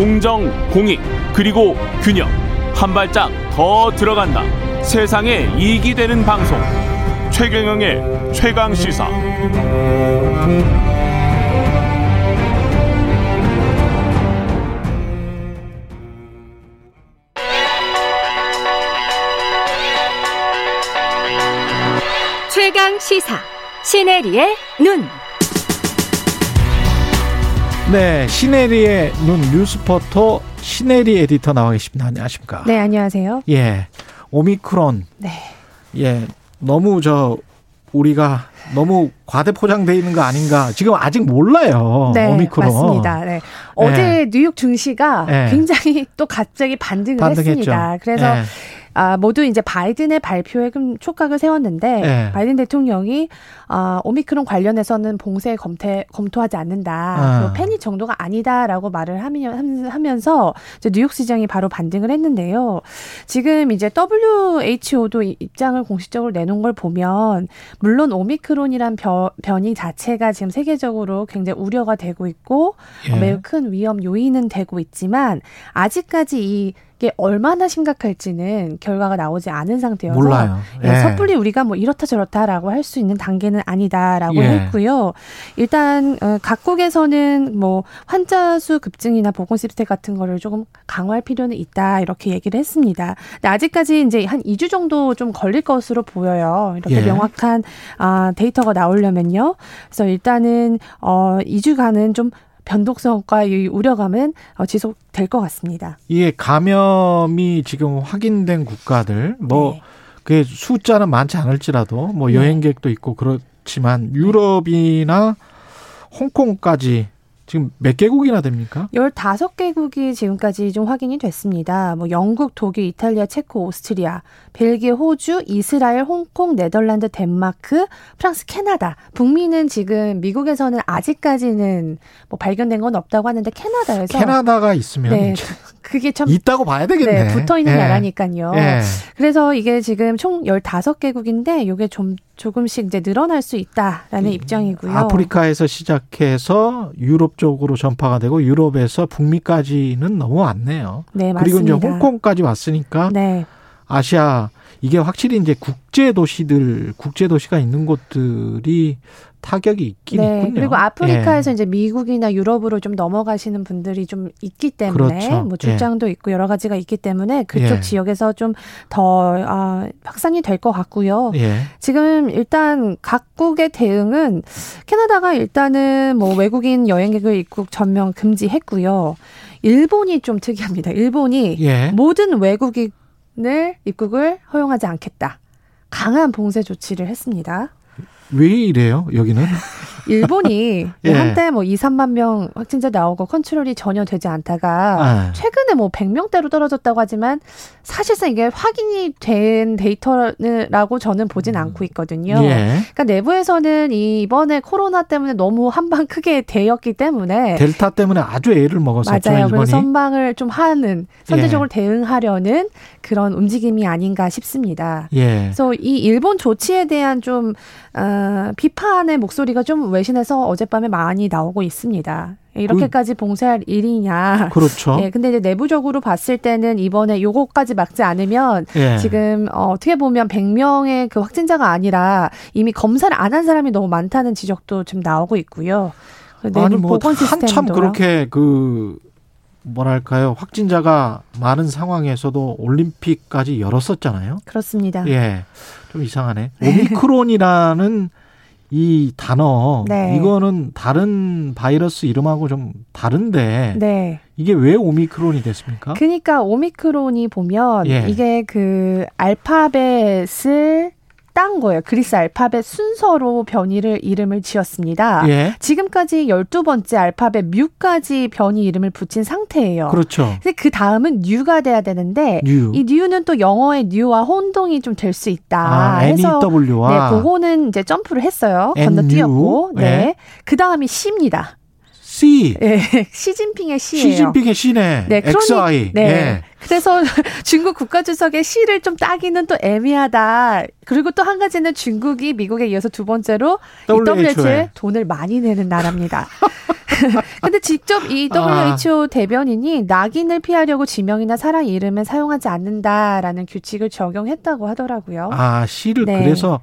공정, 공익, 그리고 균형. 한 발짝 더 들어간다. 세상에 이익이 되는 방송. 최경영의 최강 시사. 최강 시사. 시네리의 눈. 네, 시네리의 눈 뉴스포터 시네리 에디터 나와 계십니다. 안녕하십니까? 네, 안녕하세요. 예, 오미크론. 네. 예, 너무 저 우리가 너무 과대 포장돼 있는 거 아닌가? 지금 아직 몰라요. 네, 오미크론. 맞습니다. 네. 어제 뉴욕 증시가 네. 굉장히 또 갑자기 반등을 반등했죠. 했습니다. 그래서 예. 아, 모두 이제 바이든의 발표에 좀 촉각을 세웠는데 네. 바이든 대통령이 아, 오미크론 관련해서는 봉쇄 검토, 검토하지 않는다. 아. 패닉 정도가 아니다라고 말을 하면, 하면서 이제 뉴욕 시장이 바로 반등을 했는데요. 지금 이제 WHO도 입장을 공식적으로 내놓은 걸 보면 물론 오미크론이란 변, 변이 자체가 지금 세계적으로 굉장히 우려가 되고 있고 예. 매우 큰 위험 요인은 되고 있지만 아직까지 이 이게 얼마나 심각할지는 결과가 나오지 않은 상태여서 몰라요. 예, 예. 섣불리 우리가 뭐 이렇다 저렇다라고 할 수 있는 단계는 아니다라고 예. 했고요. 일단 어, 각국에서는 뭐 환자 수 급증이나 보건 시스템 같은 거를 조금 강화할 필요는 있다 이렇게 얘기를 했습니다. 근데 아직까지 이제 한 2주 정도 좀 걸릴 것으로 보여요. 이렇게 예. 명확한 아, 데이터가 나오려면요. 그래서 일단은 어 2주간은 좀 변동성과 이 우려감은 어, 지속될 것 같습니다. 이게 감염이 지금 확인된 국가들 뭐 네. 그 숫자는 많지 않을지라도 뭐 네. 여행객도 있고 그렇지만 유럽이나 홍콩까지 지금 몇 개국이나 됩니까? 15개국이 지금까지 좀 확인이 됐습니다. 뭐 영국, 독일, 이탈리아, 체코, 오스트리아, 벨기에, 호주, 이스라엘, 홍콩, 네덜란드, 덴마크, 프랑스, 캐나다. 북미는 지금 미국에서는 아직까지는 뭐 발견된 건 없다고 하는데 캐나다에서 캐나다가 있으면 네, 그게 참 있다고 봐야 되겠네. 네, 붙어 있는 예. 나라니까요. 예. 그래서 이게 지금 총 15개국인데 이게 좀 조금씩 이제 늘어날 수 있다라는 입장이고요. 음, 아프리카에서 시작해서 유럽 쪽으로 전파가 되고 유럽에서 북미까지는 넘어왔네요. 네, 그리고 맞습니다. 이제 홍콩까지 왔으니까 네. 아시아 이게 확실히 이제 국제 도시들 국제 도시가 있는 곳들이 타격이 있긴 네, 있군요. 그리고 아프리카에서 예. 이제 미국이나 유럽으로 좀 넘어가시는 분들이 좀 있기 때문에 그렇죠. 뭐 출장도 있고 여러 가지가 있기 때문에 그쪽 예. 지역에서 좀더 아, 확산이 될 것 같고요. 예. 지금 일단 각국의 대응은 캐나다가 일단은 뭐 외국인 여행객을 입국 전면 금지했고요. 일본이 좀 특이합니다. 일본이 예. 모든 외국인 을 입국을 허용하지 않겠다. 강한 봉쇄 조치를 했습니다. 왜 이래요? 여기는 일본이 예. 한때 뭐 2, 3만 명 확진자 나오고 컨트롤이 전혀 되지 않다가 아. 최근에 뭐 100명대로 떨어졌다고 하지만 사실상 이게 확인이 된 데이터라고 저는 보진 않고 있거든요. 예. 그러니까 내부에서는 이 이번에 코로나 때문에 너무 한방 크게 데였기 때문에 델타 때문에 아주 애를 먹었었죠 맞아요. 일본이. 선방을 좀 하는 선제적으로 예. 대응하려는 그런 움직임이 아닌가 싶습니다. 예. 그래서 이 일본 조치에 대한 좀 어, 비판의 목소리가 좀 외신에서 어젯밤에 많이 나오고 있습니다. 이렇게까지 봉쇄할 일이냐. 그렇죠. 예, 근데 이제 내부적으로 봤을 때는 이번에 요거까지 막지 않으면 예. 지금 어, 어떻게 보면 100명의 그 확진자가 아니라 이미 검사를 안 한 사람이 너무 많다는 지적도 좀 나오고 있고요. 내부 아니 뭐 한참. 그렇게 그 뭐랄까요 확진자가 많은 상황에서도 올림픽까지 열었었잖아요. 그렇습니다. 예, 좀 이상하네. 오미크론이라는 이 단어 네. 이거는 다른 바이러스 이름하고 좀 다른데 네. 이게 왜 오미크론이 됐습니까? 그러니까 오미크론이 보면 예. 이게 그 알파벳을 딴 거예요. 그리스 알파벳 순서로 변이를 이름을 지었습니다. 예, 지금까지 12번째 알파벳 뮤까지 변이 이름을 붙인 상태예요. 그렇죠. 근데 그 다음은 뉴가 돼야 되는데 뉴. 이 뉴는 또 영어의 new와 혼동이 좀 될 수 있다 아, 해서 NEW와 네, 그거는 이제 점프를 했어요. 건너뛰었고. 네. 네. 그 다음이 C입니다. C. 예, 시진핑의 시예요. 시진핑의 C네. 네, XI. 네. 예. 그래서 중국 국가주석의 시를 좀 따기는 또 애매하다. 그리고 또 한 가지는 중국이 미국에 이어서 두 번째로 이 WHO에. 돈을 많이 내는 나라입니다. 근데 직접 이 아. WHO 대변인이 낙인을 피하려고 지명이나 사람 이름은 사용하지 않는다라는 규칙을 적용했다고 하더라고요. 아, C를 네. 그래서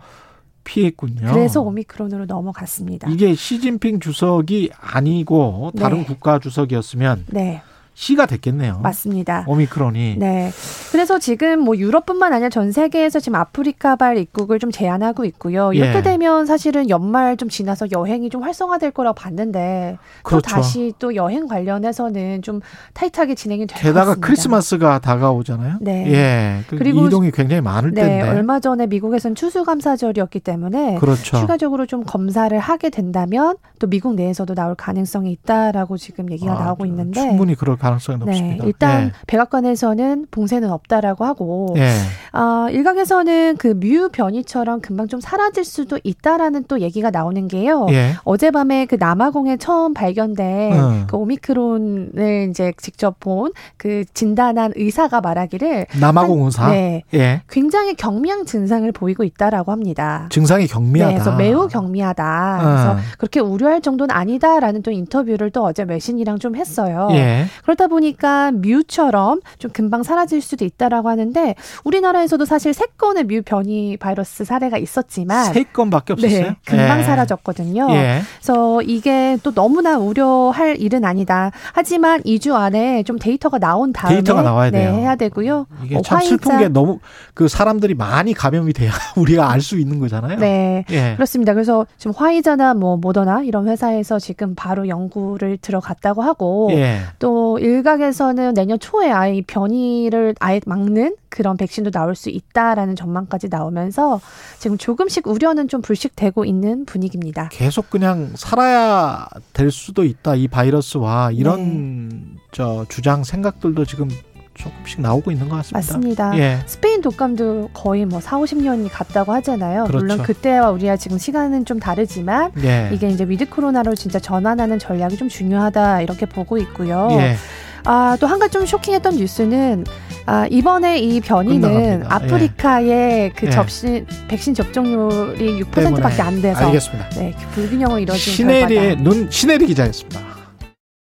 피했군요. 그래서 오미크론으로 넘어갔습니다. 이게 시진핑 주석이 아니고 다른 네. 국가 주석이었으면 네, C가 됐겠네요. 맞습니다. 오미크론이. 네. 그래서 지금 뭐 유럽뿐만 아니라 전 세계에서 지금 아프리카발 입국을 좀 제한하고 있고요. 이렇게 예. 되면 사실은 연말 좀 지나서 여행이 좀 활성화될 거라고 봤는데 또 그렇죠. 다시 또 여행 관련해서는 좀 타이트하게 진행이 될것 게다가 같습니다. 크리스마스가 다가오잖아요. 네. 예. 그 그리고 이동이 굉장히 많을 네, 텐데. 얼마 전에 미국에서는 추수감사절이었기 때문에 그렇죠. 추가적으로 좀 검사를 하게 된다면 또 미국 내에서도 나올 가능성이 있다라고 지금 얘기가 아, 나오고 있는데 충분히 그럴 가 능성이 네, 높습니다. 일단 백악관에서는 봉쇄는 없다라고 하고 예. 예. 아, 일각에서는 그 뮤 변이처럼 금방 좀 사라질 수도 있다라는 또 얘기가 나오는 게요. 예. 어젯밤에 그 남아공에 처음 발견된 음. 그 오미크론을 이제 직접 본 그 진단한 의사가 말하기를 남아공 의사. 네. 예. 굉장히 경미한 증상을 보이고 있다라고 합니다. 증상이 경미하다. 네, 그래서 매우 경미하다. 그래서 어. 그렇게 우려할 정도는 아니다라는 또 인터뷰를 또 어제 외신이랑 좀 했어요. 예. 그 러다 보니까 뮤처럼 좀 금방 사라질 수도 있다라고 하는데 우리나라에서도 사실 세 건의 뮤 변이 바이러스 사례가 있었지만 세 건밖에 없었어요. 네, 금방 예. 사라졌거든요. 예. 그래서 이게 또 너무나 우려할 일은 아니다. 하지만 2주 안에 좀 데이터가 나온 다음에 데이터가 나와야 네, 돼요. 해야 되고요. 이게 어, 참 슬픈 화이자- 게 너무 그 사람들이 많이 감염이 돼야 우리가 알 수 있는 거잖아요. 네. 예. 그렇습니다. 그래서 지금 화이자나 뭐 모더나 이런 회사에서 지금 바로 연구를 들어갔다고 하고 예. 또 일각에서는 내년 초에 아예 이 변이를 아예 막는 그런 백신도 나올 수 있다라는 전망까지 나오면서 지금 조금씩 우려는 좀 불식되고 있는 분위기입니다. 계속 그냥 살아야 될 수도 있다. 이 바이러스와 이런 네. 저 주장 생각들도 지금 조금씩 나오고 있는 것 같습니다. 맞습니다. 예. 스페인 독감도 거의 뭐 4, 50년이 갔다고 하잖아요. 그렇죠. 물론 그때와 우리가 지금 시간은 좀 다르지만 예. 이게 이제 with 코로나로 진짜 전환하는 전략이 좀 중요하다 이렇게 보고 있고요. 예. 아, 또 한 가지 좀 쇼킹했던 뉴스는 아, 이번에 이 변이는 끝나갑니다. 아프리카의 그 예. 접신 백신 접종률이 6%밖에 안 돼서 알겠습니다. 네, 불균형을 이뤄진 시네리의 결과다. 눈 시네리 기자였습니다.